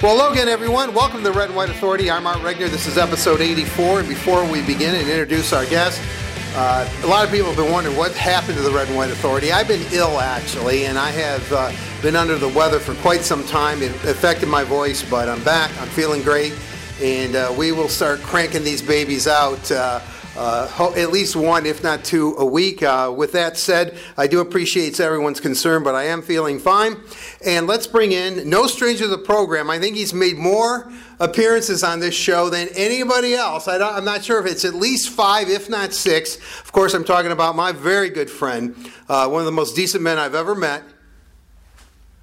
Well, hello again, everyone. Welcome to the Red and White Authority. I'm Art Regner. This is episode 84. And before we begin and introduce our guest, uh, a lot of people have been wondering what happened to the Red and White Authority. I've been ill, actually, and I have uh, been under the weather for quite some time. It affected my voice, but I'm back. I'm feeling great, and uh, we will start cranking these babies out. Uh, uh, at least one, if not two, a week. Uh, with that said, I do appreciate everyone's concern, but I am feeling fine. And let's bring in no stranger to the program. I think he's made more appearances on this show than anybody else. I am not sure if it's at least five, if not six. Of course, I'm talking about my very good friend, uh, one of the most decent men I've ever met.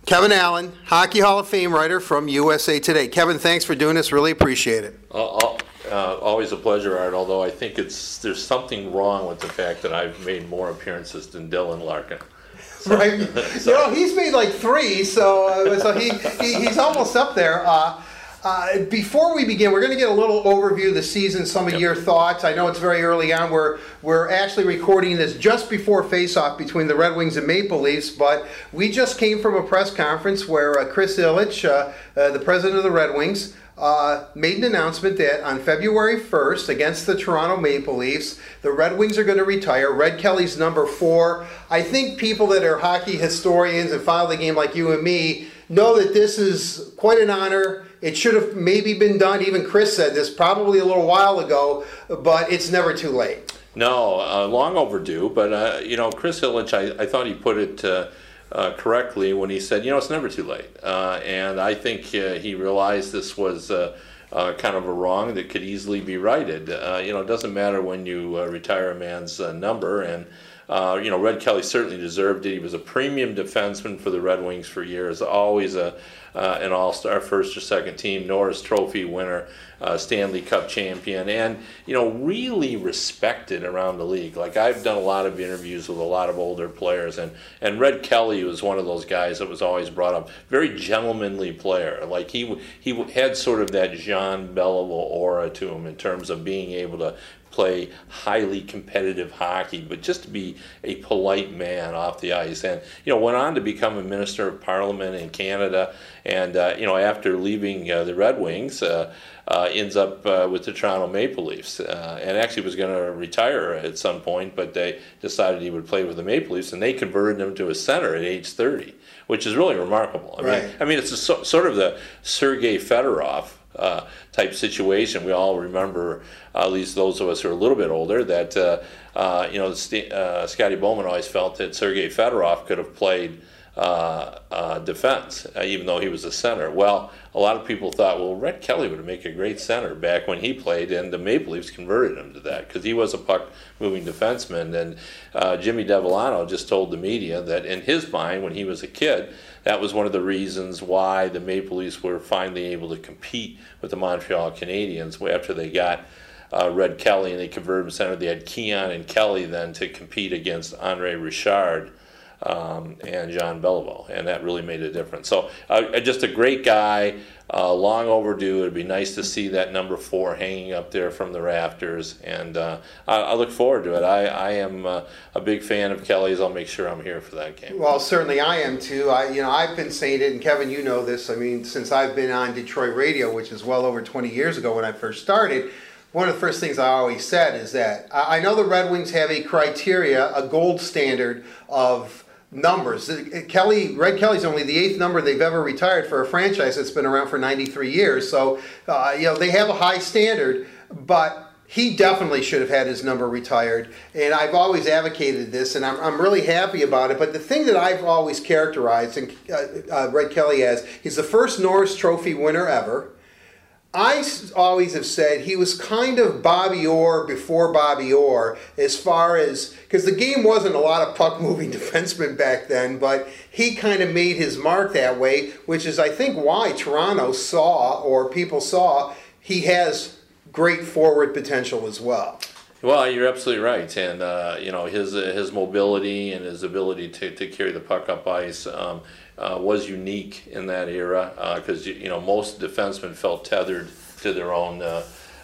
Kevin Allen, Hockey Hall of Fame writer from USA Today. Kevin, thanks for doing this. Really appreciate it. Uh, uh, always a pleasure, Art. Although I think it's there's something wrong with the fact that I've made more appearances than Dylan Larkin. So, right. so. You know, he's made like three, so uh, so he, he, he's almost up there. Uh, uh, before we begin, we're going to get a little overview of the season, some of yep. your thoughts. I know it's very early on. We're we're actually recording this just before face-off between the Red Wings and Maple Leafs, but we just came from a press conference where uh, Chris Ilitch, uh, uh, the president of the Red Wings, uh, made an announcement that on February 1st against the Toronto Maple Leafs, the Red Wings are going to retire. Red Kelly's number four. I think people that are hockey historians and follow the game like you and me know that this is quite an honor. It should have maybe been done. Even Chris said this probably a little while ago, but it's never too late. No, uh, long overdue. But uh, you know, Chris Ilitch, I, I thought he put it uh, uh correctly when he said, you know, it's never too late. Uh, and I think uh, he realized this was. kind of a wrong that could easily be righted. you know, it doesn't matter when you retire a man's number, and uh, you know, Red Kelly certainly deserved it. He was a premium defenseman for the Red Wings for years, always a uh, an All-Star first or second team, Norris Trophy winner, uh, Stanley Cup champion, and you know, really respected around the league. Like I've done a lot of interviews with a lot of older players, and and Red Kelly was one of those guys that was always brought up. Very gentlemanly player. Like he he had sort of that Jean Beliveau aura to him in terms of being able to play highly competitive hockey, but just to be a polite man off the ice. And, you know, went on to become a minister of parliament in Canada. And, uh, you know, after leaving uh, the Red Wings, uh, uh ends up uh, with the Toronto Maple Leafs. Uh, and actually was going to retire at some point, but they decided he would play with the Maple Leafs, and they converted him to a center at age 30, which is really remarkable. I right. mean, I mean, it's a, sort of the Sergei Fedorov uh, type situation. We all remember, uh, at least those of us who are a little bit older, that uh, uh you know uh, Scotty Bowman always felt that Sergei Fedorov could have played defense, even though he was a center. Well, a lot of people thought, well, Red Kelly would make a great center back when he played, and the Maple Leafs converted him to that because he was a puck moving defenseman. And Jimmy Devellano just told the media that in his mind, when he was a kid, that was one of the reasons why the Maple Leafs were finally able to compete with the Montreal Canadiens after they got uh, Red Kelly and they converted him center. They had Keon and Kelly then to compete against Andre Richard um, and Jean Beliveau, and that really made a difference. So, uh, just a great guy, uh, long overdue. It'd be nice to see that number four hanging up there from the rafters, and uh, I, I, look forward to it. I, I am uh, a big fan of Kelly's. I'll make sure I'm here for that game. Well, certainly I am too. I, you know, I've been saying it, and Kevin, you know this. I mean, since I've been on Detroit radio, which is well over 20 years ago when I first started one of the first things I always said is that I know the Red Wings have a criteria, a gold standard of numbers. Kelly, Red Kelly's only the eighth number they've ever retired for a franchise that's been around for 93 years. So, uh, you know, they have a high standard, but he definitely should have had his number retired. And I've always advocated this, and I'm, I'm really happy about it. But the thing that I've always characterized and, uh, uh, Red Kelly as, he's the first Norris Trophy winner ever. I always have said he was kind of Bobby Orr before Bobby Orr as far as because the game wasn't a lot of puck moving defensemen back then, but he kind of made his mark that way, which is I think why Toronto saw or people saw he has great forward potential as well. Well, you're absolutely right, and uh, you know his his mobility and his ability to, to carry the puck up ice. Um, uh, was unique in that era because uh, you know most defensemen felt tethered to their own uh,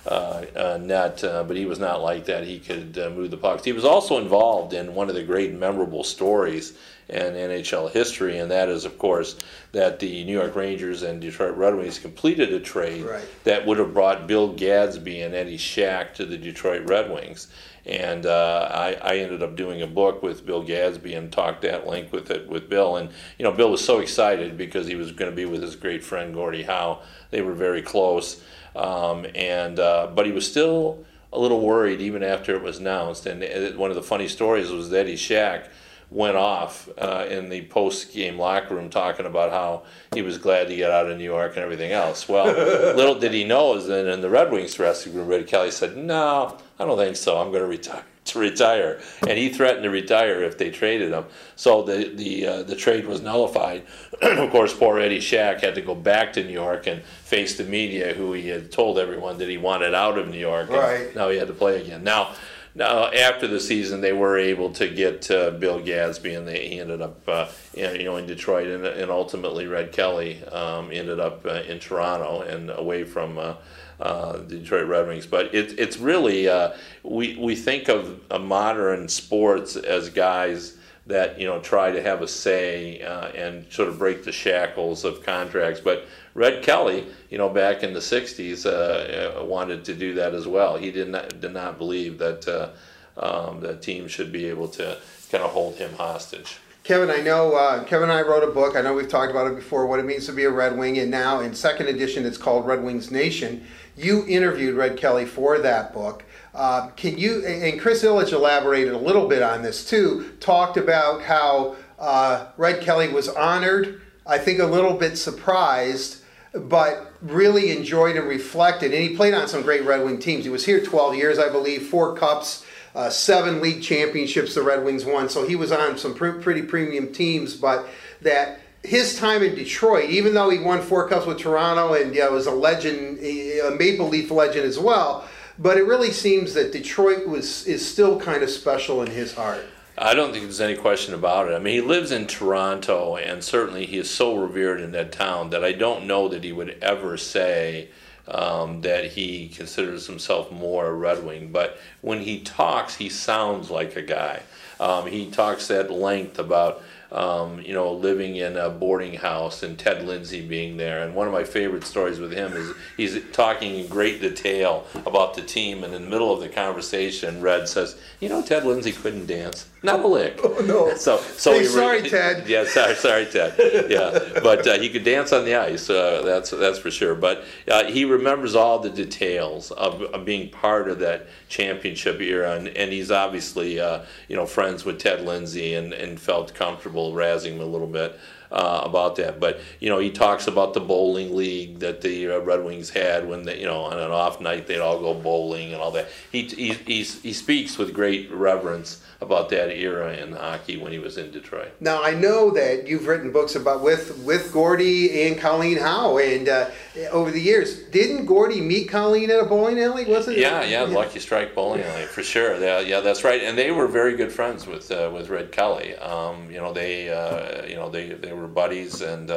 net, uh, but he was not like that. He could uh, move the pucks. He was also involved in one of the great memorable stories in NHL history, and that is, of course, that the New York Rangers and Detroit Red Wings completed a trade Right. that would have brought Bill Gadsby and Eddie Shack to the Detroit Red Wings. And uh, I, I ended up doing a book with Bill Gadsby and talked at length with it with Bill. And you know, Bill was so excited because he was going to be with his great friend Gordie Howe. They were very close, um, and uh, but he was still a little worried even after it was announced. And uh, one of the funny stories was that Eddie Shack went off uh, in the post game locker room talking about how he was glad to get out of New York and everything else. Well, little did he know is that in the Red Wings dressing room, Red Kelly said, "No, I don't think so. I'm going to retire." To retire, and he threatened to retire if they traded him. So the the uh, the trade was nullified. of course, poor Eddie Shack had to go back to New York and face the media, who he had told everyone that he wanted out of New York. and Right. Now he had to play again. Now, now after the season, they were able to get uh, Bill Gadsby, and they he ended up, uh, in, you know, in Detroit, and, and ultimately Red Kelly um, ended up uh, in Toronto and away from. Uh, uh, the Detroit Red Wings, but it, it's really uh, we we think of modern sports as guys that you know try to have a say and sort of break the shackles of contracts. But Red Kelly, you know, back in the '60s, uh, uh, wanted to do that as well. He did not did not believe that uh, um, should be able to kind of hold him hostage. Kevin, I know uh, Kevin and I wrote a book. I know we've talked about it before. What it means to be a Red Wing, and now in second edition, it's called Red Wings Nation. You interviewed Red Kelly for that book. Uh, can you and Chris Ilitch elaborated a little bit on this too? Talked about how uh, Red Kelly was honored. I think a little bit surprised, but really enjoyed and reflected. And he played on some great Red Wing teams. He was here 12 years, I believe, four cups uh, seven league championships the Red Wings won. So he was on some pr- pretty premium teams, but that his time in Detroit, even though he won four cups with Toronto and yeah, was a legend, a Maple Leaf legend as well. But it really seems that Detroit was is still kind of special in his heart. I don't think there's any question about it. I mean, he lives in Toronto, and certainly he is so revered in that town that I don't know that he would ever say um, that he considers himself more a Red Wing. But when he talks, he sounds like a guy. Um, he talks at length about um, you know living in a boarding house and Ted Lindsay being there. And one of my favorite stories with him is he's talking in great detail about the team, and in the middle of the conversation, Red says, "You know, Ted Lindsay couldn't dance, not a lick." Oh, no. So, so Hey, he sorry, Ted. Yeah, sorry, sorry, Ted. Yeah, but uh, he could dance on the ice. Uh, that's that's for sure. But uh, he remembers all the details of, of being part of that championship era, and, and he's obviously uh, you know friends with Ted Lindsay and, and felt comfortable razzing him a little bit. Uh, about that, but you know he talks about the bowling league that the uh, Red Wings had when they, you know on an off night they'd all go bowling and all that. He he he's, he speaks with great reverence about that era in hockey when he was in Detroit. Now I know that you've written books about with with Gordie and Colleen Howe, and uh, over the years, didn't Gordie meet Colleen at a bowling alley? Wasn't it? Yeah, yeah, Lucky Strike Bowling Alley for sure. Yeah, yeah, that's right. And they were very good friends with uh, with Red Kelly. Um, you know, they uh, you know they they were buddies and.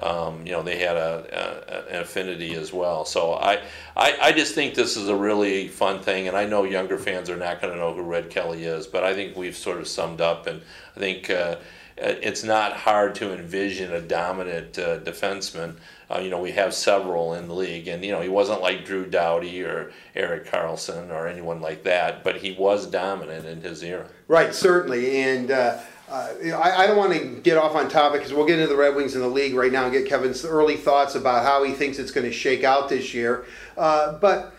Um, you know they had a, a, an affinity as well. So I, I I just think this is a really fun thing, and I know younger fans are not going to know who Red Kelly is, but I think we've sort of summed up, and I think uh, it's not hard to envision a dominant uh, defenseman. Uh, you know, we have several in the league, and you know, he wasn't like Drew Doughty or Erik Karlsson or anyone like that, but he was dominant in his era. Right, certainly, and. Uh, uh, I, I, don't want to get off on topic because we'll get into the Red Wings in the league right now and get Kevin's early thoughts about how he thinks it's going to shake out this year. Uh, but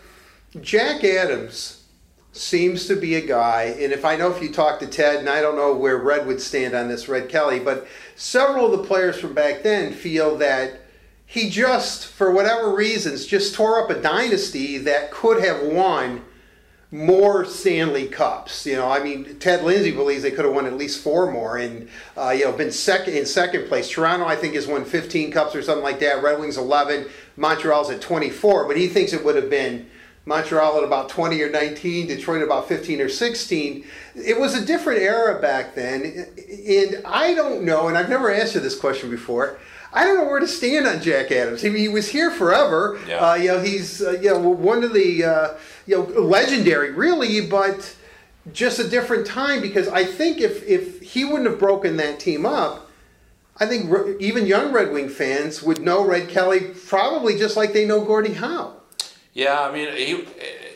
Jack Adams seems to be a guy, and if I know if you talk to Ted, and I don't know where Red would stand on this, Red Kelly, but several of the players from back then feel that he just, for whatever reasons, just tore up a dynasty that could have won more Stanley Cups. You know, I mean, Ted Lindsay believes they could have won at least four more, and uh, you know, been second in second place. Toronto, I think, has won 15 cups or something like that. Red Wings 11. Montreal's at 24, but he thinks it would have been Montreal at about 20 or 19, Detroit about 15 or 16. It was a different era back then, and I don't know, and I've never you this question before. I don't know where to stand on Jack Adams. I mean, he was here forever. Yeah. Uh, you know, he's uh, you know one of the uh, you know legendary, really, but just a different time because I think if if he wouldn't have broken that team up, I think re- even young Red Wing fans would know Red Kelly probably just like they know Gordie Howe. Yeah, I mean, he,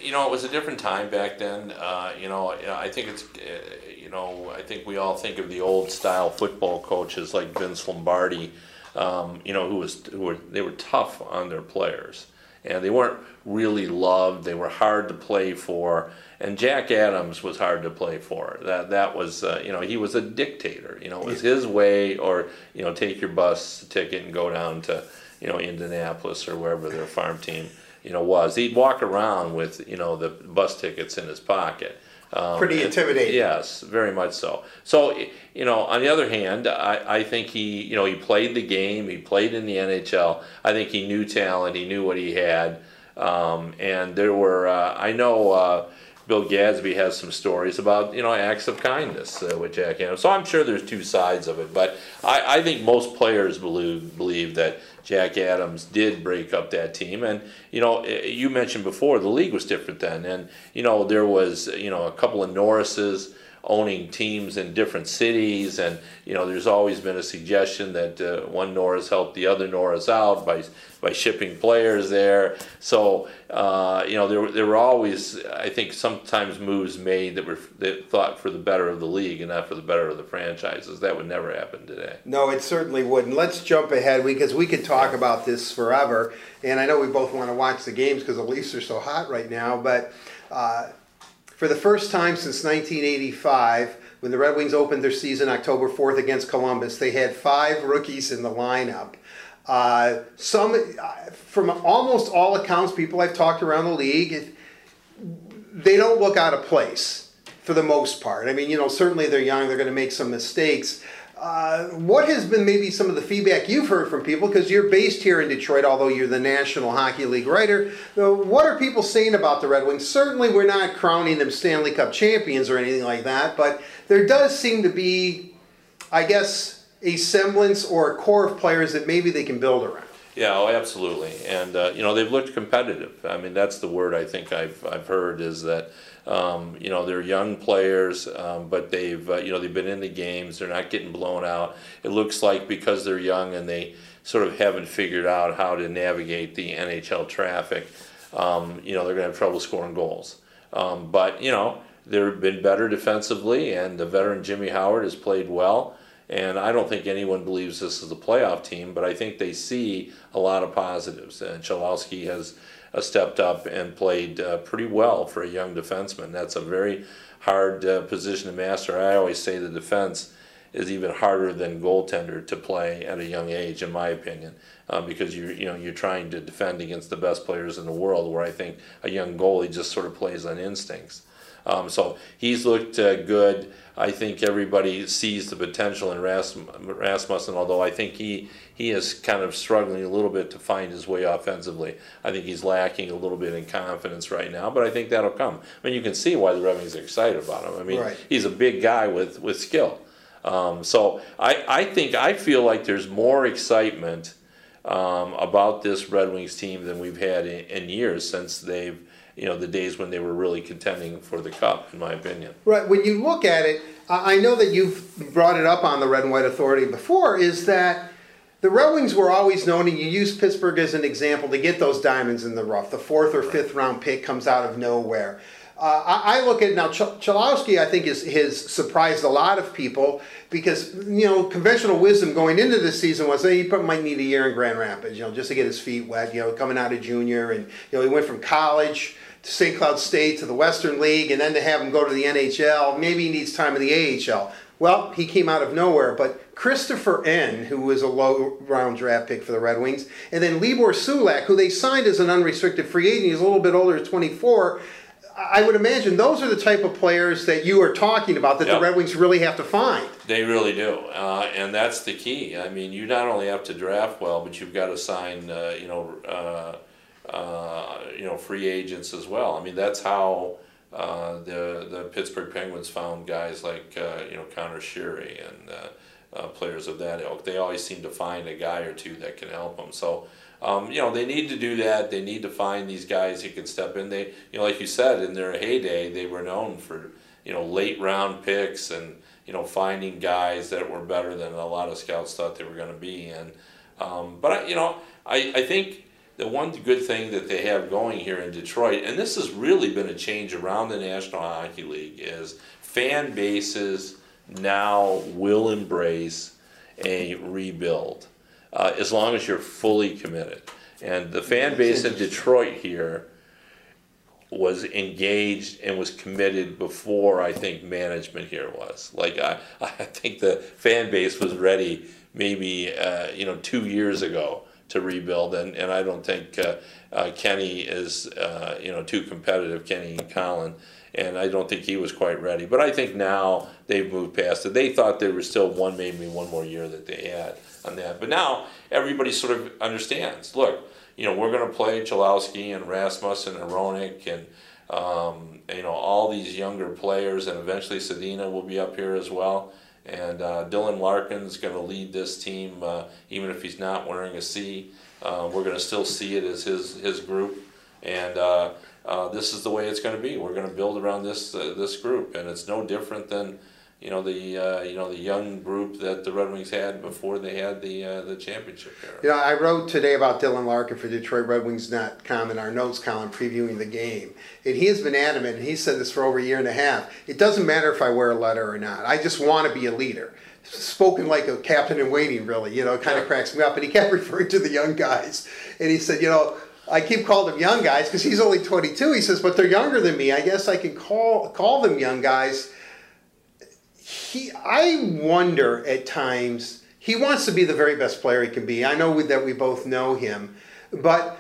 you know, it was a different time back then. Uh, you know, I think it's, uh, you know, I think we all think of the old style football coaches like Vince Lombardi, um, you know, who was who were they were tough on their players, and they weren't really loved. They were hard to play for, and Jack Adams was hard to play for. That that was, uh, you know, he was a dictator. You know, it was his way, or you know, take your bus ticket and go down to, you know, Indianapolis or wherever their farm team you know, was. He'd walk around with, you know, the bus tickets in his pocket. Um, Pretty intimidating. Yes, very much so. So, you know, on the other hand, I, I think he, you know, he played the game. He played in the NHL. I think he knew talent. He knew what he had. Um, and there were, uh, I know, uh, Bill Gadsby has some stories about you know acts of kindness uh, with Jack Adams. So I'm sure there's two sides of it, but I, I think most players believe believe that Jack Adams did break up that team. And you know, eh, you mentioned before the league was different then, and you know there was you know a couple of Norrises owning teams in different cities, and you know there's always been a suggestion that uh, one Norris helped the other Norris out by by shipping players there. So uh, you know there were- there were always I think sometimes moves made that were that thought for the better of the league and not for the better of the franchises. That would never happen today. No, it certainly wouldn't. Let's jump ahead because we could talk about this forever. And I know we both want to watch the games because the Leafs are so hot right now. But uh, for the first time since 1985, when the Red Wings opened their season October 4th against Columbus, they had five rookies in the lineup. Uh, some, uh, from almost all accounts, people I've talked around the league, they don't look out of place for the most part. I mean, you know, certainly they're young, they're going to make some mistakes. Uh, what has been maybe some of the feedback you've heard from people? Because you're based here in Detroit, although you're the National Hockey League writer. Uh, what are people saying about the Red Wings? Certainly, we're not crowning them Stanley Cup champions or anything like that, but there does seem to be, I guess, a semblance or a core of players that maybe they can build around. Yeah, oh, absolutely. And uh, you know they've looked competitive. I mean, that's the word I think I've I've heard is that um, you know they're young players, um, but they've uh, you know they've been in the games. They're not getting blown out. It looks like because they're young and they sort of haven't figured out how to navigate the NHL traffic. Um, you know they're going to have trouble scoring goals. Um, but you know they've been better defensively, and the veteran Jimmy Howard has played well. And I don't think anyone believes this is a playoff team, but I think they see a lot of positives. And Cholowski has uh, stepped up and played uh, pretty well for a young defenseman. That's a very hard uh, position to master. I always say the defense is even harder than goaltender to play at a young age, in my opinion, uh, because you you know you're trying to defend against the best players in the world. Where I think a young goalie just sort of plays on instincts. Um, so he's looked uh, good. I think everybody sees the potential in Rasm- Rasmussen, although I think he he is kind of struggling a little bit to find his way offensively. I think he's lacking a little bit in confidence right now, but I think that'll come. I mean, you can see why the Red Wings are excited about him. I mean, Right. he's a big guy with with skill. Um, so I, I think I feel like there's more excitement um, about this Red Wings team than we've had in, in years since they've you know the days when they were really contending for the cup, in my opinion. Right. When you look at it, I know that you've brought it up on the Red and White Authority before. Is that the Red Wings were always known, and you use Pittsburgh as an example to get those diamonds in the rough. The fourth or fifth round pick comes out of nowhere. Uh, I, I look at now Ch- Cholowski. I think is has surprised a lot of people because you know conventional wisdom going into this season was that he might need a year in Grand Rapids, you know, just to get his feet wet. You know, coming out of junior, and you know he went from college to St. Cloud State to the Western League, and then to have him go to the NHL. Maybe he needs time in the AHL. Well, he came out of nowhere, but Christoffer Ehn, who was a low round draft pick for the Red Wings, and then Libor Sulak, who they signed as an unrestricted free agent, he's a little bit older, 24. I would imagine those are the type of players that you are talking about that Yep. the Red Wings really have to find. They really do, uh, and that's the key. I mean, you not only have to draft well, but you've got to sign, uh, you know, uh, uh, you know, free agents as well. I mean, that's how uh, the the Pittsburgh Penguins found guys like uh, you know Connor Sheary and uh, players of that ilk. They always seem to find a guy or two that can help them. So, um, you know, they need to do that. They need to find these guys who can step in. They, you know, like you said, in their heyday, they were known for, you know, late round picks and, you know, finding guys that were better than a lot of scouts thought they were going to be. And, um, but, I, you know, I, I think the one good thing that they have going here in Detroit, and this has really been a change around the National Hockey League, is fan bases now will embrace a rebuild uh, as long as you're fully committed. And the fan base in Detroit here was engaged and was committed before I think management here was. Like I, I think the fan base was ready maybe uh, you know two years ago to rebuild, and, and I don't think uh, uh, Kenny is uh, you know too competitive, Kenny and Colin, and I don't think he was quite ready. But I think now they've moved past it. They thought there was still one, maybe one more year that they had on that, but now everybody sort of understands. Look, you know we're going to play Cholowski and Rasmussen and Hronek and. Um, you know all these younger players, and eventually Zadina will be up here as well. And uh, Dylan Larkin's going to lead this team, uh, even if he's not wearing a C. Uh, we're going to still see it as his his group, and uh, uh, this is the way it's going to be. We're going to build around this uh, this group, and it's no different than you know the uh, you know the young group that the Red Wings had before they had the uh, the championship era. You know, I wrote today about Dylan Larkin for DetroitRedWings.com in our notes column previewing the game, and he has been adamant. And he said this for over a year and a half. It doesn't matter if I wear a letter or not. I just want to be a leader. Spoken like a captain in waiting, really. You know, it kind of cracks me up. And he kept referring to the young guys, and he said, you know. I keep calling them young guys because he's only 22. He says, but they're younger than me. I guess I can call call them young guys he I wonder at times he wants to be the very best player he can be. I know that we both know him, but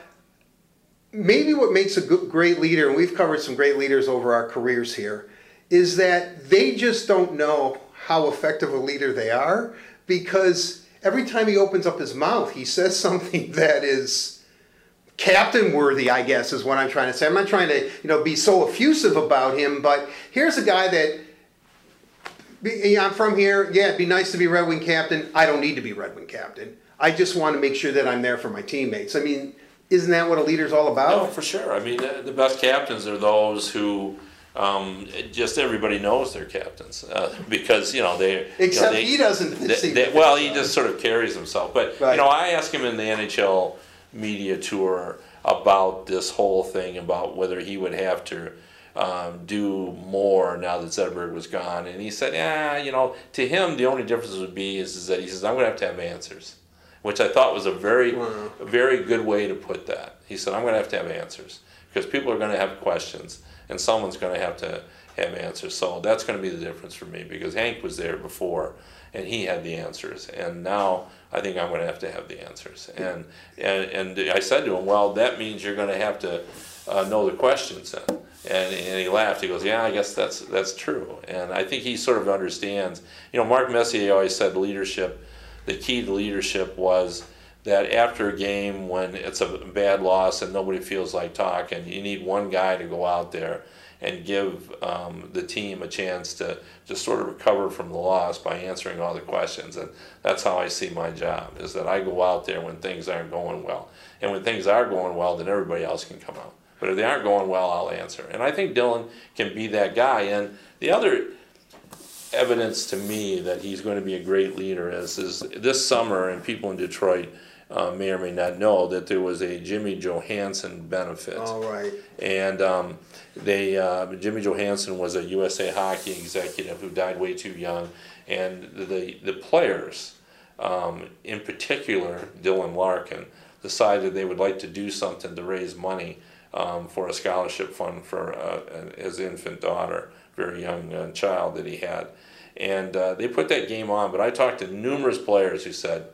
maybe what makes a good, great leader, and we've covered some great leaders over our careers here, is that they just don't know how effective a leader they are because every time he opens up his mouth, he says something that is captain worthy, I guess, is what I'm trying to say. I'm not trying to, you know, be so effusive about him, but here's a guy that be, I'm from here. Yeah, it'd be nice to be Red Wing captain. I don't need to be Red Wing captain. I just want to make sure that I'm there for my teammates. I mean, isn't that what a leader's all about? No, for sure. I mean, the best captains are those who um, just everybody knows they're captains uh, because you know they. Except you know, they, he doesn't. They, they, well, he just sort of carries himself. But right. you know, I asked him in the NHL media tour about this whole thing about whether he would have to um, do more now that Zetterberg was gone. And he said, yeah, you know, to him, the only difference would be is, is that he says, I'm going to have to have answers, which I thought was a very, wow. a very good way to put that. He said, I'm going to have to have answers because people are going to have questions and someone's going to have to have answers. So that's going to be the difference for me because Hank was there before and he had the answers. And now I think I'm going to have to have the answers. And, and, and I said to him, well, that means you're going to have to uh, know the questions then. And, and he laughed. He goes, "Yeah, I guess that's that's true." And I think he sort of understands. You know, Mark Messier always said leadership. The key to leadership was that after a game when it's a bad loss and nobody feels like talking, you need one guy to go out there and give um, the team a chance to just sort of recover from the loss by answering all the questions. And that's how I see my job: is that I go out there when things aren't going well, and when things are going well, then everybody else can come out. But if they aren't going well, I'll answer. And I think Dylan can be that guy. And the other evidence to me that he's going to be a great leader is, is this summer, and people in Detroit uh, may or may not know that there was a Jimmy Johannson benefit. All right. And um, they uh, Jimmy Johannson was a USA Hockey executive who died way too young, and the the players, um, in particular Dylan Larkin, decided they would like to do something to raise money um, for a scholarship fund for uh, his infant daughter, very young uh, child that he had. And uh, they put that game on, but I talked to numerous players who said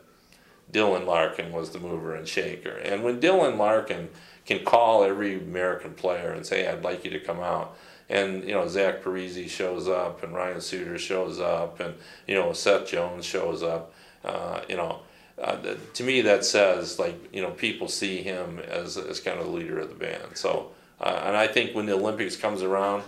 Dylan Larkin was the mover and shaker. And when Dylan Larkin can call every American player and say, I'd like you to come out, and you know Zach Parise shows up, and Ryan Suter shows up, and you know Seth Jones shows up, uh, you know uh, to me that says like you know people see him as, as kind of the leader of the band so uh, and I think when the Olympics comes around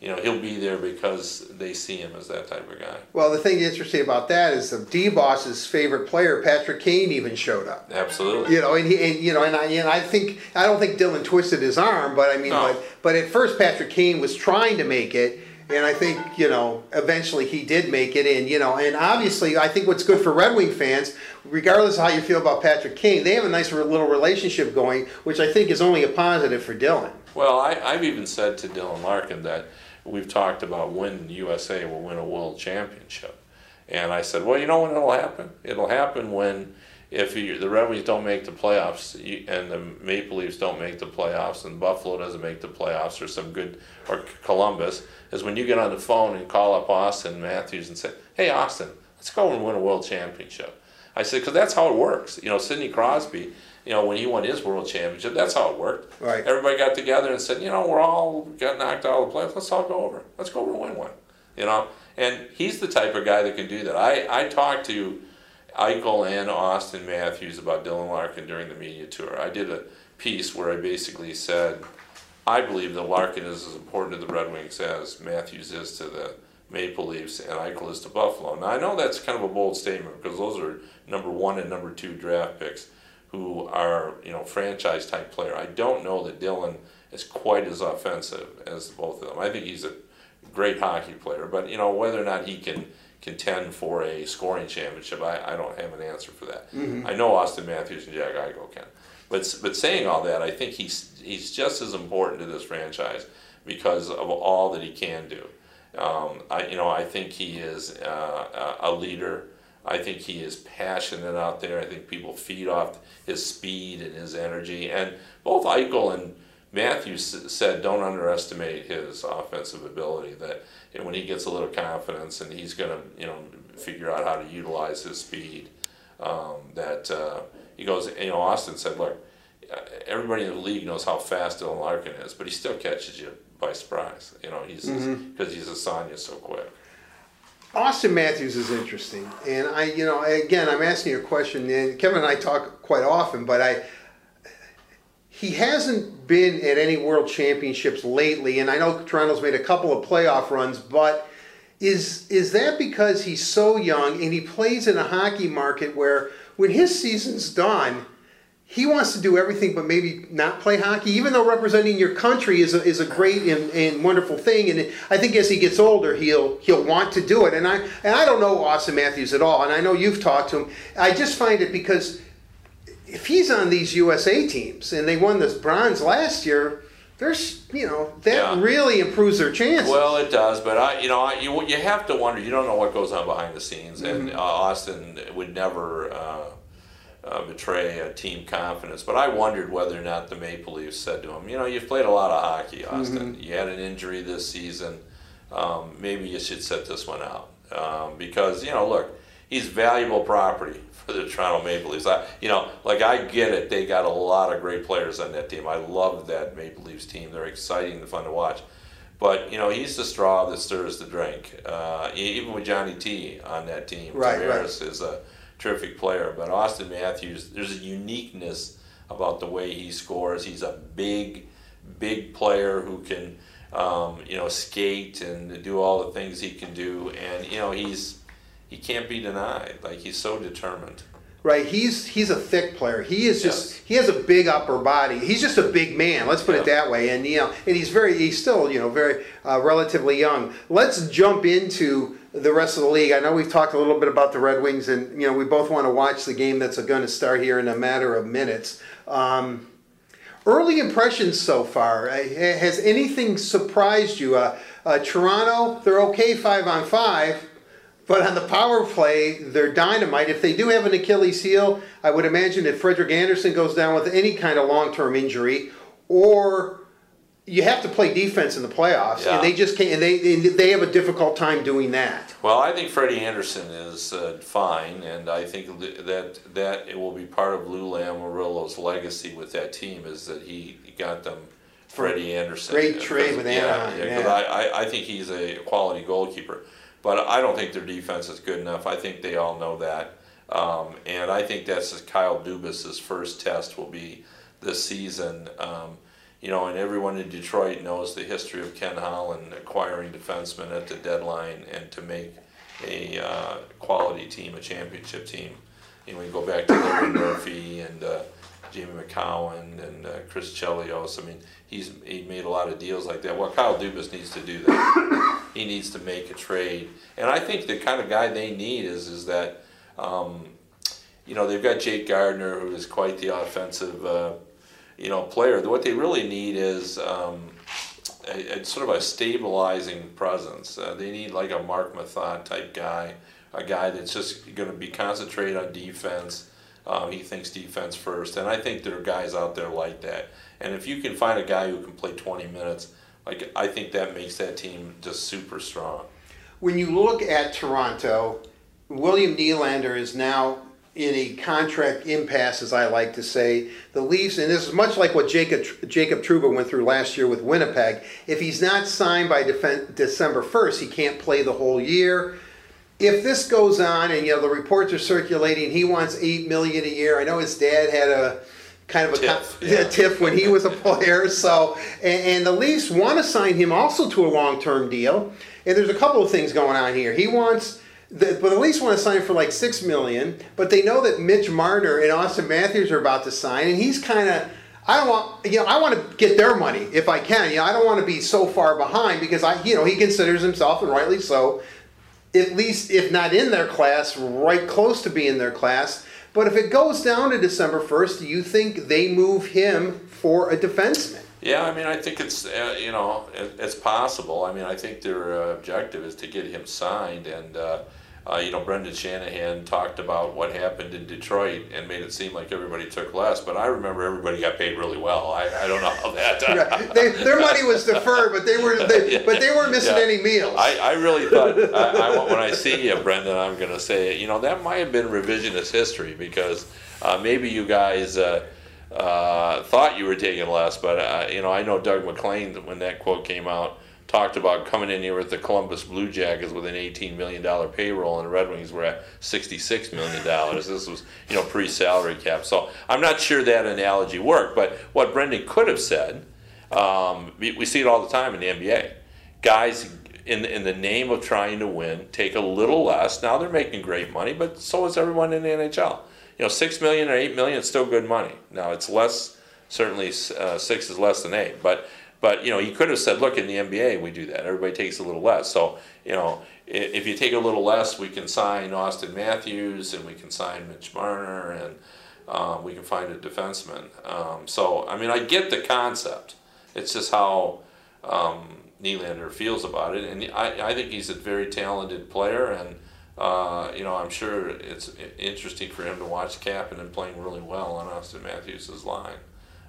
you know he'll be there because they see him as that type of guy. Well, the thing interesting about that is the D boss's favorite player, Patrick Kane, even showed up. Absolutely. You know, and he, and, you know, and I, and I think I don't think Dylan twisted his arm, but I mean, No. but but at first Patrick Kane was trying to make it, and I think you know eventually he did make it, in. you know, and obviously I think what's good for Red Wing fans, regardless of how you feel about Patrick Kane, they have a nice little relationship going, which I think is only a positive for Dylan. Well, I, I've even said to Dylan Larkin that we've talked about when USA will win a world championship. And I said, well, you know when it'll happen? It'll happen when, if you, the Red Wings don't make the playoffs you, and the Maple Leafs don't make the playoffs and Buffalo doesn't make the playoffs or some good, or Columbus, is when you get on the phone and call up Austin Matthews and say, hey, Austin, let's go and win a world championship. I said, because that's how it works. You know, Sidney Crosby, you know, when he won his world championship, that's how it worked. Right. Everybody got together and said, you know, we're all got knocked out of the playoffs. Let's all go over. Let's go over and win one. You know, and he's the type of guy that can do that. I I talked to Eichel and Austin Matthews about Dylan Larkin during the media tour. I did a piece where I basically said, I believe that Larkin is as important to the Red Wings as Matthews is to the Maple Leafs and Eichel is to Buffalo. Now I know that's kind of a bold statement because those are number one and number two draft picks who are you know franchise type player. I don't know that Dylan is quite as offensive as both of them. I think he's a great hockey player, but you know whether or not he can contend for a scoring championship, I, I don't have an answer for that. I know Austin Matthews and Jack Eichel can, but but saying all that, I think he's he's just as important to this franchise because of all that he can do. Um, I you know I think he is uh, a a leader. I think he is passionate out there. I think people feed off his speed and his energy. And both Eichel and Matthews said, don't underestimate his offensive ability. That you know, when he gets a little confidence and he's going to, you know, figure out how to utilize his speed. Um, that uh, he goes, you know, Austin said, look, everybody in the league knows how fast Dylan Larkin is, but he still catches you by surprise. You know, he's because he's a Sonya so quick. Austin Matthews is interesting, and I, you know, again, I'm asking you a question, and Kevin and I talk quite often, but I, he hasn't been at any World Championships lately, and I know Toronto's made a couple of playoff runs, but is is that because he's so young and he plays in a hockey market where when his season's done, he wants to do everything but maybe not play hockey, even though representing your country is a, is a great and, and wonderful thing. And I think as he gets older, he'll he'll want to do it. And I and I don't know Austin Matthews at all, and I know you've talked to him. I just find it because if he's on these USA teams and they won this bronze last year, there's you know that Yeah. really improves their chances. Well, it does, but I, you know, I, you you have to wonder. You don't know what goes on behind the scenes, and uh, Austin would never uh, uh, betray a team confidence. But I wondered whether or not the Maple Leafs said to him, "You know, you've played a lot of hockey, Austin. You had an injury this season. Um, maybe you should set this one out um, because you know, look, he's valuable property for the Toronto Maple Leafs. I, you know, like I get it. They got a lot of great players on that team. I love that Maple Leafs team. They're exciting and fun to watch. But you know, he's the straw that stirs the drink. Uh, even with Johnny T on that team, Right, right. Is a terrific player. But Austin Matthews, there's a uniqueness about the way he scores. He's a big, big player who can, um, you know, skate and do all the things he can do. And you know, he's he can't be denied. Like he's so determined. Right, he's he's a thick player. He is just Yes. he has a big upper body. He's just a big man. Let's put it that way. And you know, and he's very he's still you know very uh, relatively young. Let's jump into the rest of the league. I know we've talked a little bit about the Red Wings, and you know we both want to watch the game that's going to start here in a matter of minutes. Um, early impressions so far. Uh, Has anything surprised you? Uh, uh, Toronto, they're okay five on five. But on the power play, they're dynamite. If they do have an Achilles heel, I would imagine if Frederik Andersen goes down with any kind of long term injury, or you have to play defense in the playoffs, Yeah. and they just can't. And they they have a difficult time doing that. Well, I think Freddie Andersen is uh, fine, and I think that that it will be part of Lou Lamoriello's legacy with that team is that he got them Freddie Andersen. Great trade with yeah, Anaheim, Yeah, yeah. I, I, I think he's a quality goalkeeper, but I don't think their defense is good enough. I think they all know that, um, and I think that's Kyle Dubas's first test will be this season. Um, you know, and everyone in Detroit knows the history of Ken Holland acquiring defensemen at the deadline and to make a uh, quality team, a championship team. You know, we go back to Larry Murphy and uh, Jamie Macoun and uh, Chris Chelios. I mean, he's he made a lot of deals like that. Well, Kyle Dubas needs to do that. he needs to make a trade, and I think the kind of guy they need is is that. Um, you know, they've got Jake Gardiner who is quite the offensive, uh, you know, player. What they really need is um, a, a sort of a stabilizing presence. Uh, they need like a Marc Methot type guy, a guy that's just going to be concentrated on defense. Um, he thinks defense first, and I think there are guys out there like that. And if you can find a guy who can play 20 minutes, like I think that makes that team just super strong. When you look at Toronto, William Nylander is now in a contract impasse, as I like to say. The Leafs, and this is much like what Jacob Jacob Trouba went through last year with Winnipeg. If he's not signed by December first, he can't play the whole year. If this goes on, and you know the reports are circulating, he wants eight million a year. I know his dad had a kind of a tiff, yeah. tiff when he was a player. So, and, and the Leafs want to sign him also to a long-term deal. And there's a couple of things going on here. He wants the, but the Leafs want to sign for like six million, but they know that Mitch Marner and Austin Matthews are about to sign, and he's kind of. I don't want, you know, I want to get their money if I can. You know, I don't want to be so far behind because I, you know, he considers himself, and rightly so, at least if not in their class, right close to being their class. But if it goes down to December first, do you think they move him for a defenseman? Yeah, I mean, I think it's uh, you know it, it's possible. I mean, I think their uh, objective is to get him signed, and uh, uh, you know, Brendan Shanahan talked about what happened in Detroit and made it seem like everybody took less, but I remember everybody got paid really well. I, I don't know how that. right. they, their money was deferred, but they were, they, yeah. but they weren't missing yeah. any meals. I, I really thought I, I, when I see you, Brendan, I'm going to say, you know, that might have been revisionist history because uh, maybe you guys. Uh, uh, thought you were taking less, but uh, you know I know Doug MacLean when that quote came out talked about coming in here with the Columbus Blue Jackets with an $18 million payroll, and the Red Wings were at $66 million. this was, you know, pre-salary cap. So I'm not sure that analogy worked. But what Brendan could have said, um, we, we, see it all the time in the NBA. Guys, in in the name of trying to win, take a little less. Now they're making great money, but so is everyone in the NHL. You know, six million or eight million is still good money. Now it's less. Certainly, uh, six is less than eight, but but you know, he could have said, "Look, in the NBA, we do that. Everybody takes a little less." So you know, if you take a little less, we can sign Austin Matthews and we can sign Mitch Marner and um, we can find a defenseman. Um, so I mean, I get the concept. It's just how um, Nylander feels about it, and I, I think he's a very talented player, and uh, you know, I'm sure it's interesting for him to watch Cap Kapanen playing really well on Austin Matthews' line.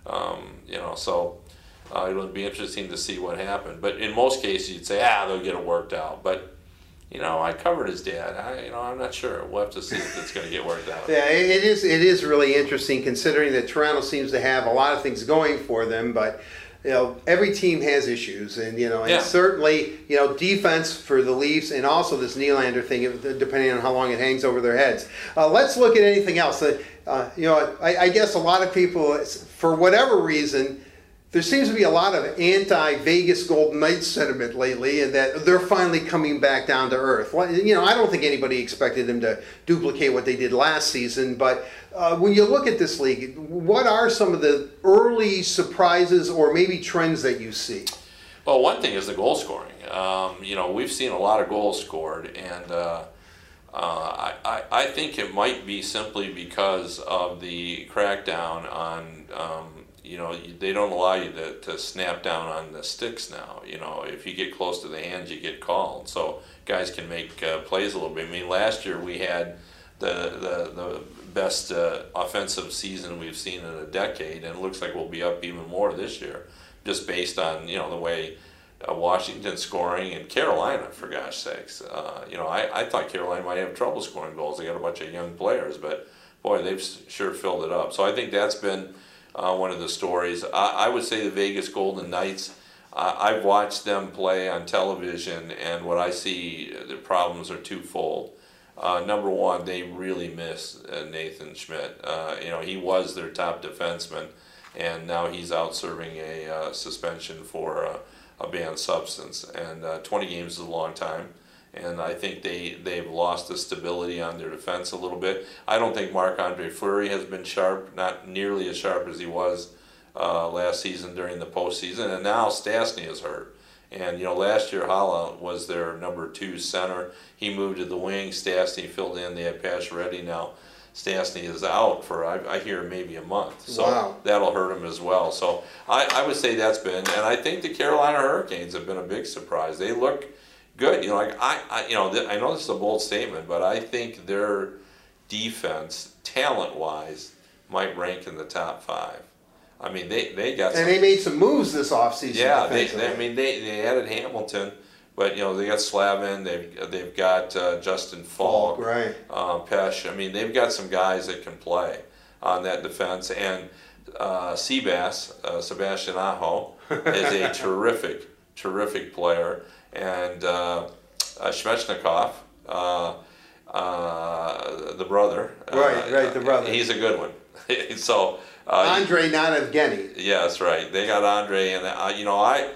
Um, you know, so uh, it'll be interesting to see what happened. But in most cases, you'd say, ah, they'll get it worked out. But you know, I covered his dad. I, you know, I'm not sure. We'll have to see if it's going to get worked out. yeah, it is. It is really interesting considering that Toronto seems to have a lot of things going for them, but you know, every team has issues, and you know, and yeah. certainly, you know, defense for the Leafs, and also this Nylander thing, depending on how long it hangs over their heads. Uh, let's look at anything else. Uh, uh you know, I, I guess a lot of people, for whatever reason there seems to be a lot of anti-Vegas Golden Knights sentiment lately, and that they're finally coming back down to earth. You know, I don't think anybody expected them to duplicate what they did last season, but uh, when you look at this league, what are some of the early surprises or maybe trends that you see? Well, one thing is the goal scoring. Um, you know, we've seen a lot of goals scored, and uh, uh, I, I think it might be simply because of the crackdown on um, you know, they don't allow you to, to snap down on the sticks now. You know, if you get close to the hands, you get called. So guys can make uh, plays a little bit. I mean, last year we had the the, the best uh, offensive season we've seen in a decade, and it looks like we'll be up even more this year, just based on you know the way. Uh, Washington scoring and Carolina, for gosh sakes. Uh, you know, I, I thought Carolina might have trouble scoring goals. They got a bunch of young players, but boy, they've sure filled it up. So I think that's been uh, one of the stories. I, I, would say the Vegas Golden Knights. Uh, I've watched them play on television, and what I see the problems are twofold. Uh, number one, they really miss uh, Nathan Schmidt. Uh, you know, he was their top defenseman, and now he's out serving a uh, suspension for a banned substance. And uh, 20 games is a long time, and I think they they've lost the stability on their defense a little bit. I don't think Marc Andre Fleury has been sharp, not nearly as sharp as he was uh, last season during the postseason, and now Stastny is hurt. And you know, last year Haula was their number two center. He moved to the wing. Stastny filled in. They had Pacioretty now. Stastny is out for I, I hear maybe a month, so Wow. that'll hurt him as well. So I, I would say that's been, and I think the Carolina Hurricanes have been a big surprise. They look good, you know. Like I, I you know, th- I know this is a bold statement, but I think their defense, talent wise, might rank in the top five. I mean, they they got some And they made some moves this offseason. yeah, they, they, I mean, they, they added Hamilton, but you know they got Slavin, they've they've got uh, Justin Faulk, right. um, Pesh. I mean, they've got some guys that can play on that defense, and uh, Seabass, uh, Sebastian Aho, is a terrific, terrific player, and uh, uh, Svechnikov, uh, uh, the brother, Right, right, the brother. he's a good one. so. Uh, Andre, not Evgeny. that's right. They got Andre, and uh, you know, I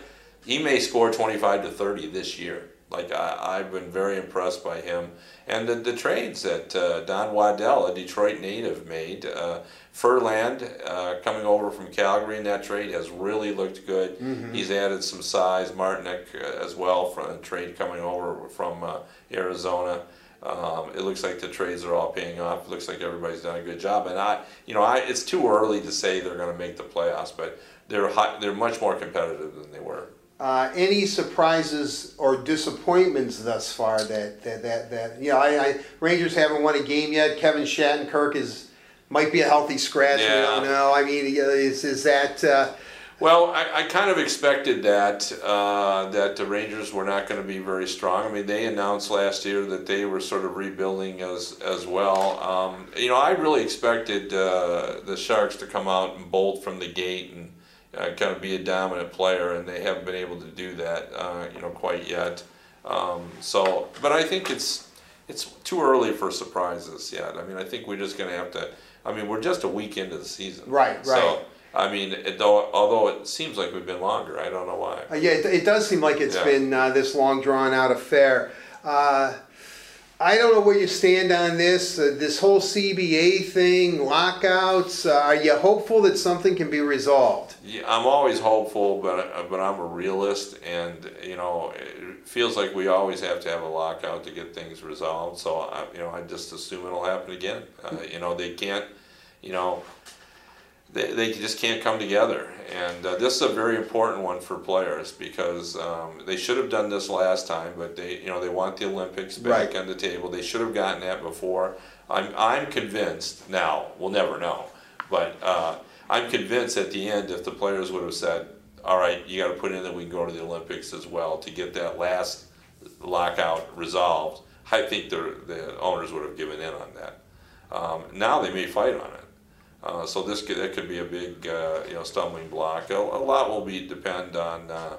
he may score twenty five to thirty this year. Like I, I've been very impressed by him, and the, the trades that uh, Don Waddell, a Detroit native, made. Uh, Ferland uh, coming over from Calgary in that trade has really looked good. He's added some size. Martinook uh, as well from a trade coming over from uh, Arizona. Um, it looks like the trades are all paying off. It looks like everybody's done a good job. And I, you know, I, it's too early to say they're going to make the playoffs, but they're high, they're much more competitive than they were. Uh, any surprises or disappointments thus far that that that, that you know, I, I Rangers haven't won a game yet. Kevin Shattenkirk is might be a healthy scratch. We don't know. I mean, is is that uh, Well, I, I kind of expected that uh, that the Rangers were not going to be very strong. I mean, they announced last year that they were sort of rebuilding as as well. Um, you know, I really expected uh, the Sharks to come out and bolt from the gate and uh, kind of be a dominant player, and they haven't been able to do that. Uh, you know, quite yet. Um, so, but I think it's it's too early for surprises yet. I mean, I think we're just going to have to. I mean, we're just a week into the season. Right, Right. So. I mean, it, though, although it seems like we've been longer, I don't know why. Uh, yeah, it, it does seem like it's Yeah. been uh, this long drawn out affair. Uh, I don't know where you stand on this. Uh, this whole CBA thing, lockouts. Uh, are you hopeful that something can be resolved? Yeah, I'm always hopeful, but uh, but I'm a realist, and you know, it feels like we always have to have a lockout to get things resolved. So I, you know, I just assume it'll happen again. Uh, you know, they can't, you know, they, they just can't come together. And uh, this is a very important one for players because um, they should have done this last time, but they, you know, they want the Olympics back Right. on the table. They should have gotten that before. I'm, I'm convinced now. We'll never know, but uh, I'm convinced at the end if the players would have said, "All right, you got to put in that we can go to the Olympics as well to get that last lockout resolved." I think the the owners would have given in on that. Um, now they may fight on it. Uh, so this could, that could be a big, uh, you know, stumbling block. A, a lot will be depend on uh,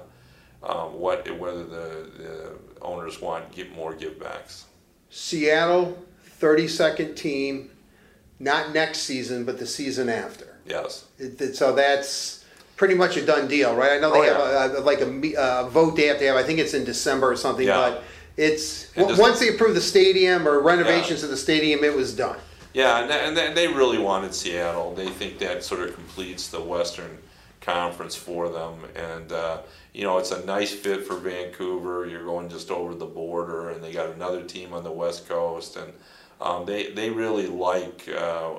um, what whether the, the owners want give more givebacks. Seattle, 32nd team, not next season, but the season after. Yes. It, it- so that's pretty much a done deal, right? I know they Oh, have a, a, like a, vote they have to have. I think it's in December or something, Yeah. but it's just- once they approve the stadium or renovations of the stadium, it was done. Yeah, and, and they- really wanted Seattle. They think that sort of completes the Western Conference for them, and uh, you know it's a nice fit for Vancouver. You're going just over the border, and they got another team on the West Coast, and um, they they really like uh,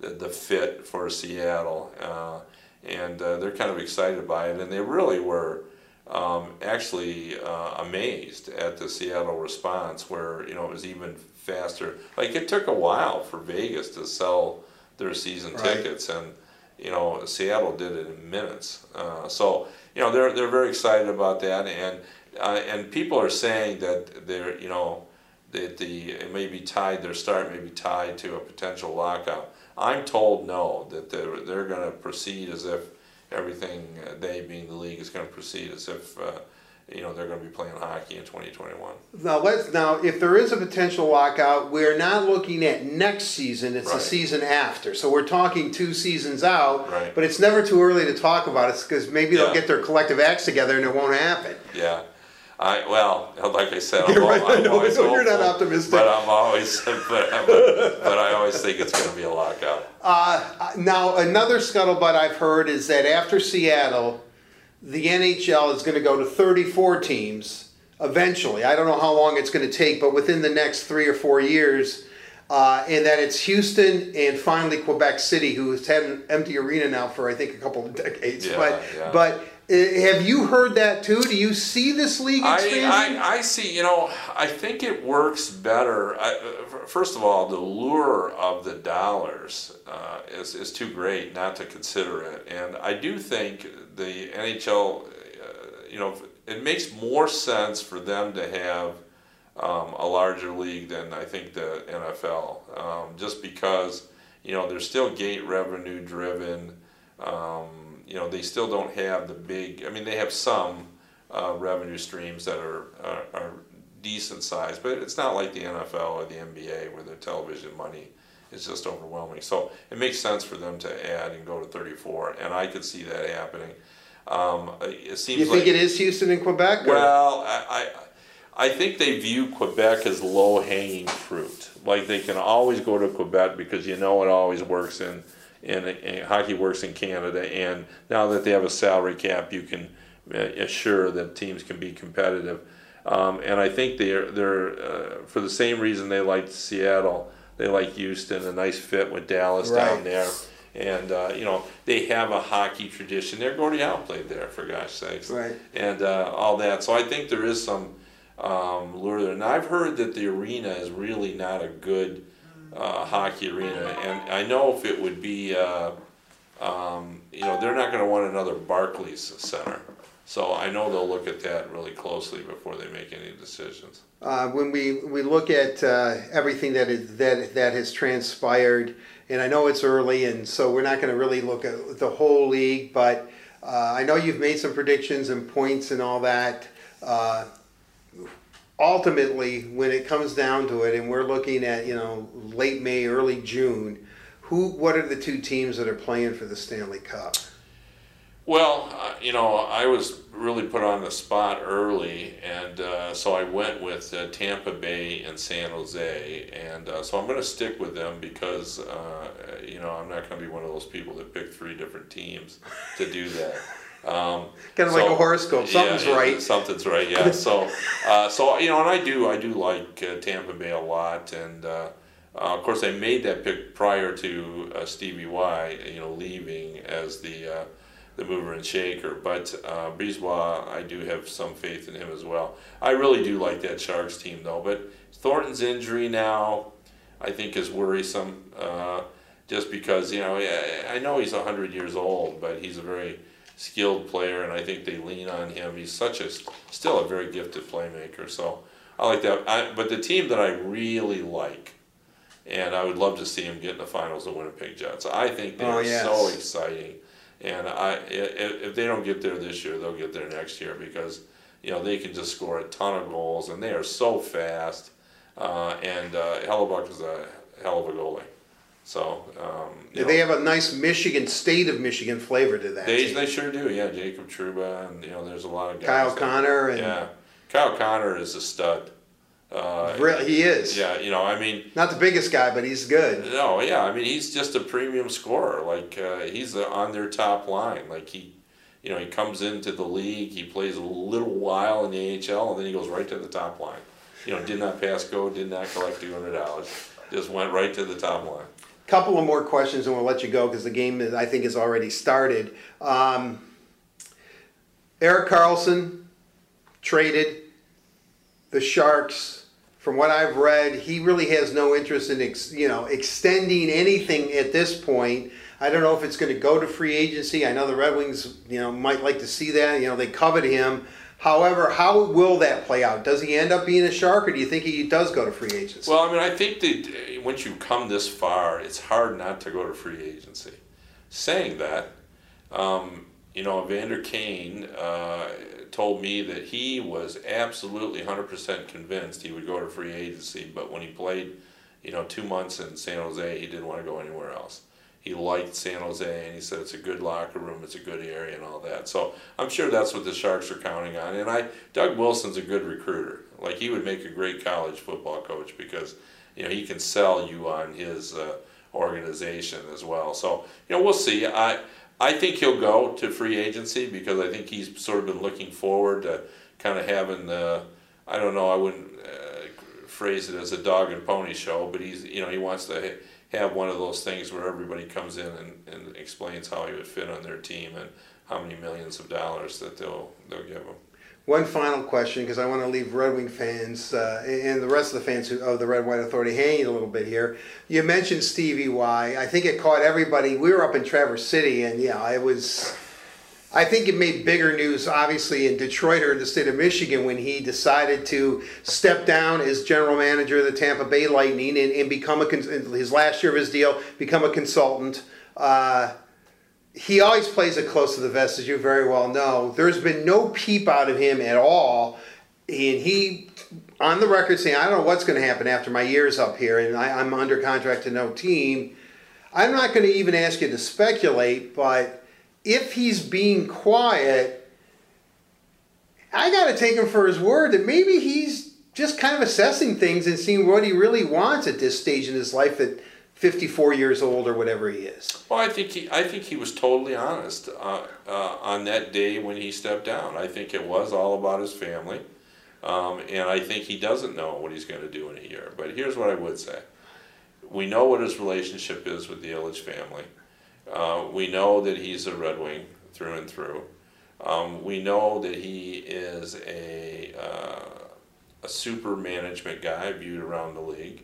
the, the fit for Seattle, uh, and uh, they're kind of excited by it, and they really were um, actually uh, amazed at the Seattle response, where you know it was even faster. Like it took a while for Vegas to sell their season Right. tickets, and you know Seattle did it in minutes. Uh, so you know they're they're very excited about that, and uh, and people are saying that they're you know that the it may be tied their start may be tied to a potential lockout. I'm told no that they're they're going to proceed as if everything uh, they being the league is going to proceed as if uh, you know they're going to be playing hockey in 2021. Now let's now if there is a potential lockout, we're not looking at next season. It's the season after. So we're talking two seasons out. Right. But it's never too early to talk about it because maybe they'll get their collective acts together and it won't happen. Yeah. I well, like I said, I'm, right, I'm know, always I know you're not optimistic. but I'm always, but, but, but I always think it's going to be a lockout. Uh, now another scuttlebutt I've heard is that after Seattle, the NHL is going to go to 34 teams eventually. I don't know how long it's going to take, but within the next three or four years. Uh, and that it's Houston and finally Quebec City, who has had an empty arena now for I think a couple of decades. Yeah, but yeah. but uh, have you heard that too? Do you see this league expanding? I, I, I see, you know, I think it works better. I, uh, first of all, the lure of the dollars uh, is, is too great not to consider it. And I do think the NHL, uh, you know, it makes more sense for them to have um, a larger league than I think the NFL, um, just because, you know, they're still gate revenue driven. Um, you know, they still don't have the big. I mean, they have some uh, revenue streams that are, are are decent size, but it's not like the NFL or the NBA where their television money is just overwhelming. So it makes sense for them to add and go to 34, and I could see that happening. Um, it seems you think like, it is Houston and Quebec? or- well, I, I, I think they view Quebec as low hanging fruit. Like they can always go to Quebec because you know it always works in, in, in hockey works in Canada. And now that they have a salary cap, you can uh, assure that teams can be competitive. Um, and I think they're they're uh, for the same reason they like Seattle. They like Houston, a nice fit with Dallas Right. down there. And uh, you know they have a hockey tradition. There, Gordie Howe played there for gosh sakes Right. and uh, all that. So I think there is some um, lure there. And I've heard that the arena is really not a good uh, hockey arena. And I know if it would be, uh, um, you know, they're not going to want another Barclays Center. So I know they'll look at that really closely before they make any decisions. uh, when we, we look at uh, everything that is that that has transpired, and I know it's early, and so we're not going to really look at the whole league, but uh, I know you've made some predictions and points and all that. Uh, ultimately, when it comes down to it, and we're looking at you know late May, early June, who what are the two teams that are playing for the Stanley Cup? Well, uh, you know, I was really put on the spot early, and uh, so I went with uh, Tampa Bay and San Jose, and uh, so I'm going to stick with them because uh, you know I'm not going to be one of those people that pick three different teams to do that. Um, Kind of like a horoscope. Something's yeah, right. Something's right. Yeah. So, uh, so you know, and I do, I do like uh, Tampa Bay a lot, and uh, uh, of course, I made that pick prior to uh, Stevie Y, you know, leaving as the uh, the mover and shaker. But uh, Brisebois, I do have some faith in him as well. I really do like that Sharks team, though. But Thornton's injury now, I think, is worrisome. Uh, just because you know, I, I know he's hundred years old, but he's a very skilled player, and I think they lean on him. He's such a still a very gifted playmaker. So I like that. I, but the team that I really like, and I would love to see him get in the finals of Winnipeg Jets. I think they're Oh, yes. so exciting, and I if, if they don't get there this year, they'll get there next year because you know they can just score a ton of goals, and they are so fast. Uh, and uh, Hellebuyck is a hell of a goalie. So um, you They have a nice Michigan, state of Michigan flavor to that. they, team. they sure do. Yeah, Jacob Trouba, and you know, there's a lot of guys. Kyle that- Connor and Yeah, Kyle Connor is a stud. Uh, Really, he is. Yeah, you know, I mean, Not the biggest guy, but he's good. no, yeah, I mean, he's just a premium scorer. Like uh, he's on their top line. Like he, you know, he comes into the league, he plays a little while in the AHL, and then he goes right to the top line. You know, did not pass go, did not collect two hundred dollars, just went right to the top line. Couple of more questions, and we'll let you go because the game I think has already started. Um, Erik Karlsson traded the Sharks. From what I've read, he really has no interest in ex, you know extending anything at this point. I don't know if it's going to go to free agency. I know the Red Wings, you know, might like to see that. You know, they covet him. However, how will that play out? Does he end up being a Shark, or do you think he does go to free agency? Well, I mean, I think that uh, once you come this far, it's hard not to go to free agency. Saying that, um, you know, Evander Kane uh, told me that he was absolutely 100% convinced he would go to free agency, but when he played, you know, two months in San Jose, he didn't want to go anywhere else. He liked San Jose, and he said it's a good locker room, it's a good area, and all that. So I'm sure that's what the Sharks are counting on. And I, Doug Wilson's a good recruiter. Like he would make a great college football coach because, you know, he can sell you on his uh, organization as well. So you know, we'll see. I I think he'll go to free agency because I think he's sort of been looking forward to kind of having the, I don't know, I wouldn't uh, phrase it as a dog and pony show, but he's, you know, he wants to have one of those things where everybody comes in and, and explains how he would fit on their team and how many millions of dollars that they'll, they'll give him. One final question, because I want to leave Red Wing fans uh, and the rest of the fans of the Red White Authority hanging a little bit here. You mentioned Stevie Y. I think it caught everybody. We were up in Traverse City, and yeah, it was. I think it made bigger news, obviously, in Detroit or in the state of Michigan when he decided to step down as general manager of the Tampa Bay Lightning and, and become a his last year of his deal, become a consultant. Uh, he always plays it close to the vest, as you very well know. There's been no peep out of him at all. And he, on the record, saying, I don't know what's going to happen after my year's up here, and I, am under contract to no team. I'm not going to even ask you to speculate, but if he's being quiet, I got to take him for his word that maybe he's just kind of assessing things and seeing what he really wants at this stage in his life that 54 years old or whatever he is. Well, I think he, I think he was totally honest uh, uh, on that day when he stepped down. I think it was all about his family, um, and I think he doesn't know what he's going to do in a year. But here's what I would say: we know what his relationship is with the Ilitch family. Uh, we know that he's a Red Wing through and through. Um, we know that he is a uh, a super management guy viewed around the league.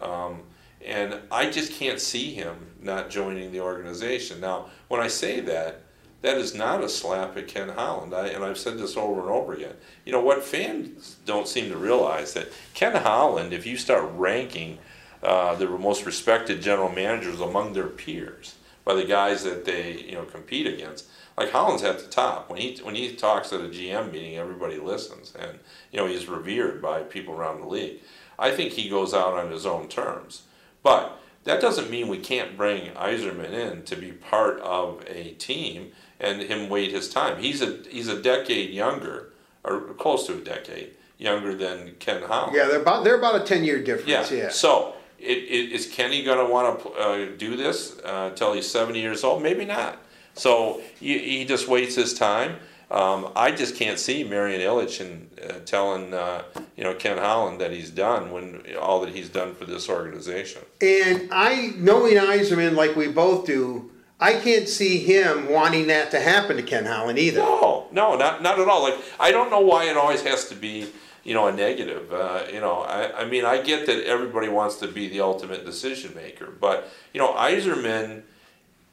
Um, and I just can't see him not joining the organization. Now, when I say that, that is not a slap at Ken Holland. I, and I've said this over and over again. You know what fans don't seem to realize that Ken Holland, if you start ranking uh, the most respected general managers among their peers by the guys that they you know compete against, like Holland's at the top. When he when he talks at a GM meeting, everybody listens, and you know he's revered by people around the league. I think he goes out on his own terms. But that doesn't mean we can't bring Yzerman in to be part of a team and him wait his time. He's a he's a decade younger, or close to a decade younger than Ken Holland. Yeah, they're about they're about a ten year difference. Yeah. yeah. So it, it, is Kenny going to want to uh, do this uh, until he's seventy years old? Maybe not. So he, he just waits his time. Um, I just can't see Marian Ilitch and uh, telling uh, you know Ken Holland that he's done when all that he's done for this organization. And I, knowing Yzerman like we both do, I can't see him wanting that to happen to Ken Holland either. No, no, not not at all. Like I don't know why it always has to be you know a negative. Uh, you know, I, I mean I get that everybody wants to be the ultimate decision maker, but you know Yzerman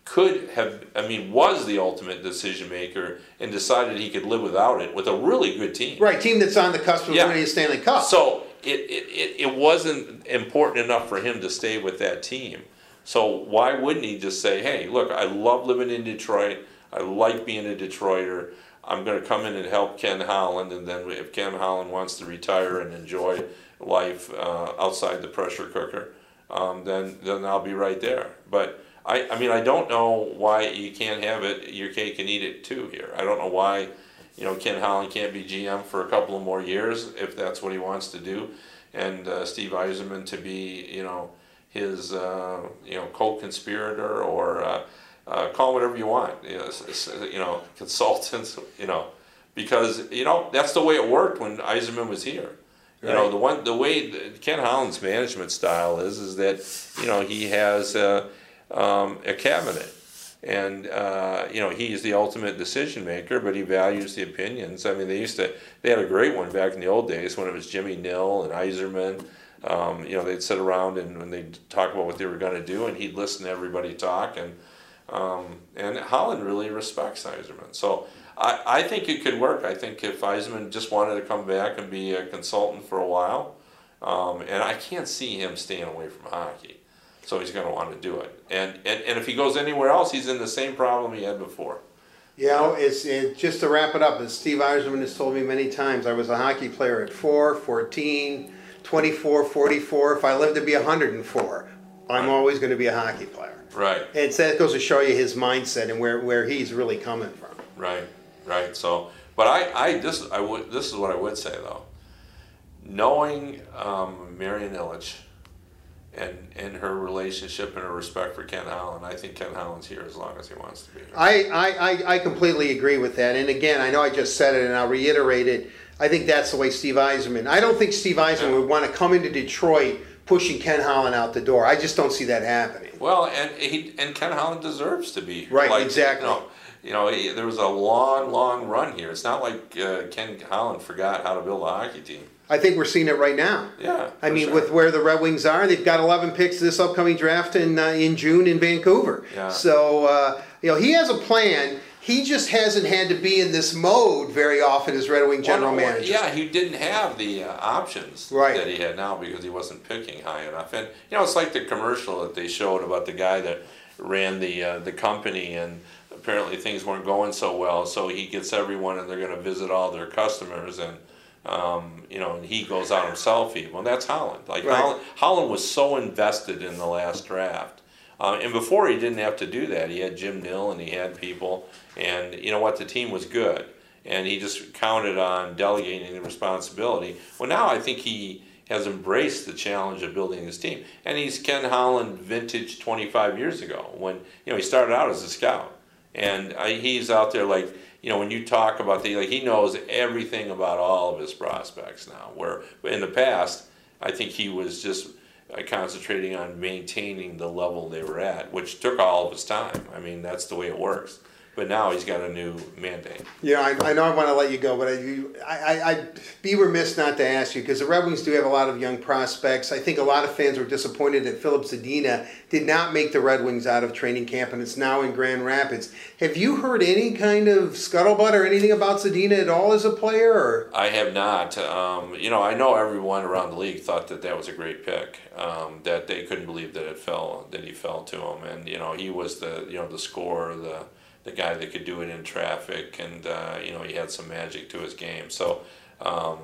could have, I mean, was the ultimate decision maker and decided he could live without it with a really good team. Right, team that's on the cusp of yeah. winning a Stanley Cup. So it, it, it, it wasn't important enough for him to stay with that team. So why wouldn't he just say, hey, look, I love living in Detroit. I like being a Detroiter. I'm going to come in and help Ken Holland, and then if Ken Holland wants to retire and enjoy life uh, outside the pressure cooker, um, then then I'll be right there. But I, I mean, I don't know why you can't have it, your cake and eat it too here. I don't know why, you know, Ken Holland can't be GM for a couple of more years if that's what he wants to do. And uh, Steve Yzerman to be, you know, his, uh, you know, co-conspirator or uh, uh call whatever you want, you know, you know, consultants, you know, because, you know, that's the way it worked when Yzerman was here. You know the one the way Ken Holland's management style is is that you know he has uh, um, a cabinet. And uh, you know he's the ultimate decision maker, but he values the opinions. I mean, they used to they had a great one back in the old days when it was Jimmy Nill and Yzerman. Um, you know, they'd sit around and when they'd talk about what they were going to do, and he'd listen to everybody talk. And um, and Holland really respects Yzerman, so I, I think it could work. I think if Yzerman just wanted to come back and be a consultant for a while, um, and I can't see him staying away from hockey so he's going to want to do it. And, and and if he goes anywhere else, he's in the same problem he had before. You know, it's it, just to wrap it up, as Steve Yzerman has told me many times, I was a hockey player at 4, 14, 24, 44. If I live to be 104, I'm always going to be a hockey player. Right. And so that goes to show you his mindset and where, where he's really coming from. Right, right. So, but I, I this I would this is what I would say though. Knowing um, Marian Ilitch and in her relationship and her respect for Ken Holland, I think Ken Holland's here as long as he wants to be. Here. I, I, I, completely agree with that. And again, I know I just said it and I'll reiterate it. I think that's the way Steve Yzerman. I don't think Steve Yzerman would want to come into Detroit pushing Ken Holland out the door. I just don't see that happening. Well, and he and Ken Holland deserves to be. Right, exactly. You know, you know he, there was a long, long run here. It's not like uh, Ken Holland forgot how to build a hockey team. I think we're seeing it right now. Yeah, I mean, sure. with where the Red Wings are, they've got 11 picks this upcoming draft in uh, in June in Vancouver. Yeah. So uh, you know he has a plan. He just hasn't had to be in this mode very often as Red Wing general Well, manager. Yeah, he didn't have the uh, options Right. that he had now because he wasn't picking high enough. And you know, it's like the commercial that they showed about the guy that ran the uh, the company, and apparently things weren't going so well. So he gets everyone, and they're going to visit all their customers, and um, you know, and he goes out himself. Even well, that's Holland. Like Right. Holland, Holland was so invested in the last draft. Uh, and before he didn't have to do that. He had Jim Nill and he had people, and you know what? The team was good, and he just counted on delegating the responsibility. Well, now I think he has embraced the challenge of building his team, and he's Ken Holland vintage 25 years ago when you know he started out as a scout, and I, he's out there like you know when you talk about the like he knows everything about all of his prospects now. Where in the past, I think he was just uh, concentrating on maintaining the level they were at, which took all of his time. I mean, that's the way it works. But now he's got a new mandate. Yeah, I, I know I want to let you go, but I, you, I, I, I'd be remiss not to ask you because the Red Wings do have a lot of young prospects. I think a lot of fans were disappointed that Filip Zadina did not make the Red Wings out of training camp, and it's now in Grand Rapids. Have you heard any kind of scuttlebutt or anything about Zadina at all as a player? Or I have not. Um, you know, I know everyone around the league thought that that was a great pick. Um, that they couldn't believe that it fell, that he fell to him, and you know, he was the you know the scorer, the the guy that could do it in traffic, and uh, you know, he had some magic to his game. So. Um,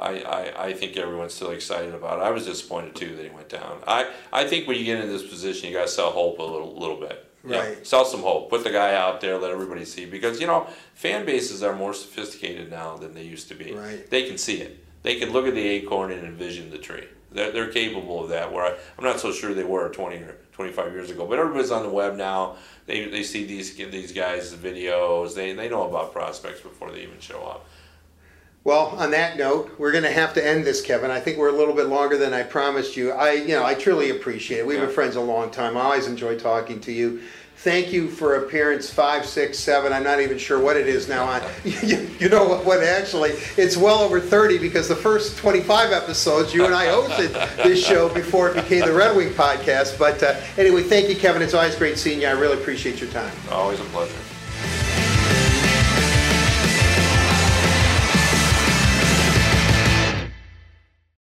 I, I, I think everyone's still excited about it. I was disappointed too that he went down. I, I think when you get in this position, you got to sell hope a little little bit. Yeah, Right. sell some hope. Put the guy out there. Let everybody see because you know fan bases are more sophisticated now than they used to be. Right. They can see it. They can look at the acorn and envision the tree. They're, they're capable of that. Where I, I'm not so sure they were 20 or 25 years ago. But everybody's on the web now. They, they see these these guys' videos. They they know about prospects before they even show up. Well, on that note, we're going to have to end this, Kevin. I think we're a little bit longer than I promised you. I, you know, I truly appreciate it. We've been friends a long time. I always enjoy talking to you. Thank you for appearance five, six, seven. I'm not even sure what it is now. On you, you know what, what? Actually, it's well over 30 because the first 25 episodes you and I hosted this show before it became the Red Wing podcast. But uh, anyway, thank you, Kevin. It's always great seeing you. I really appreciate your time. Always a pleasure.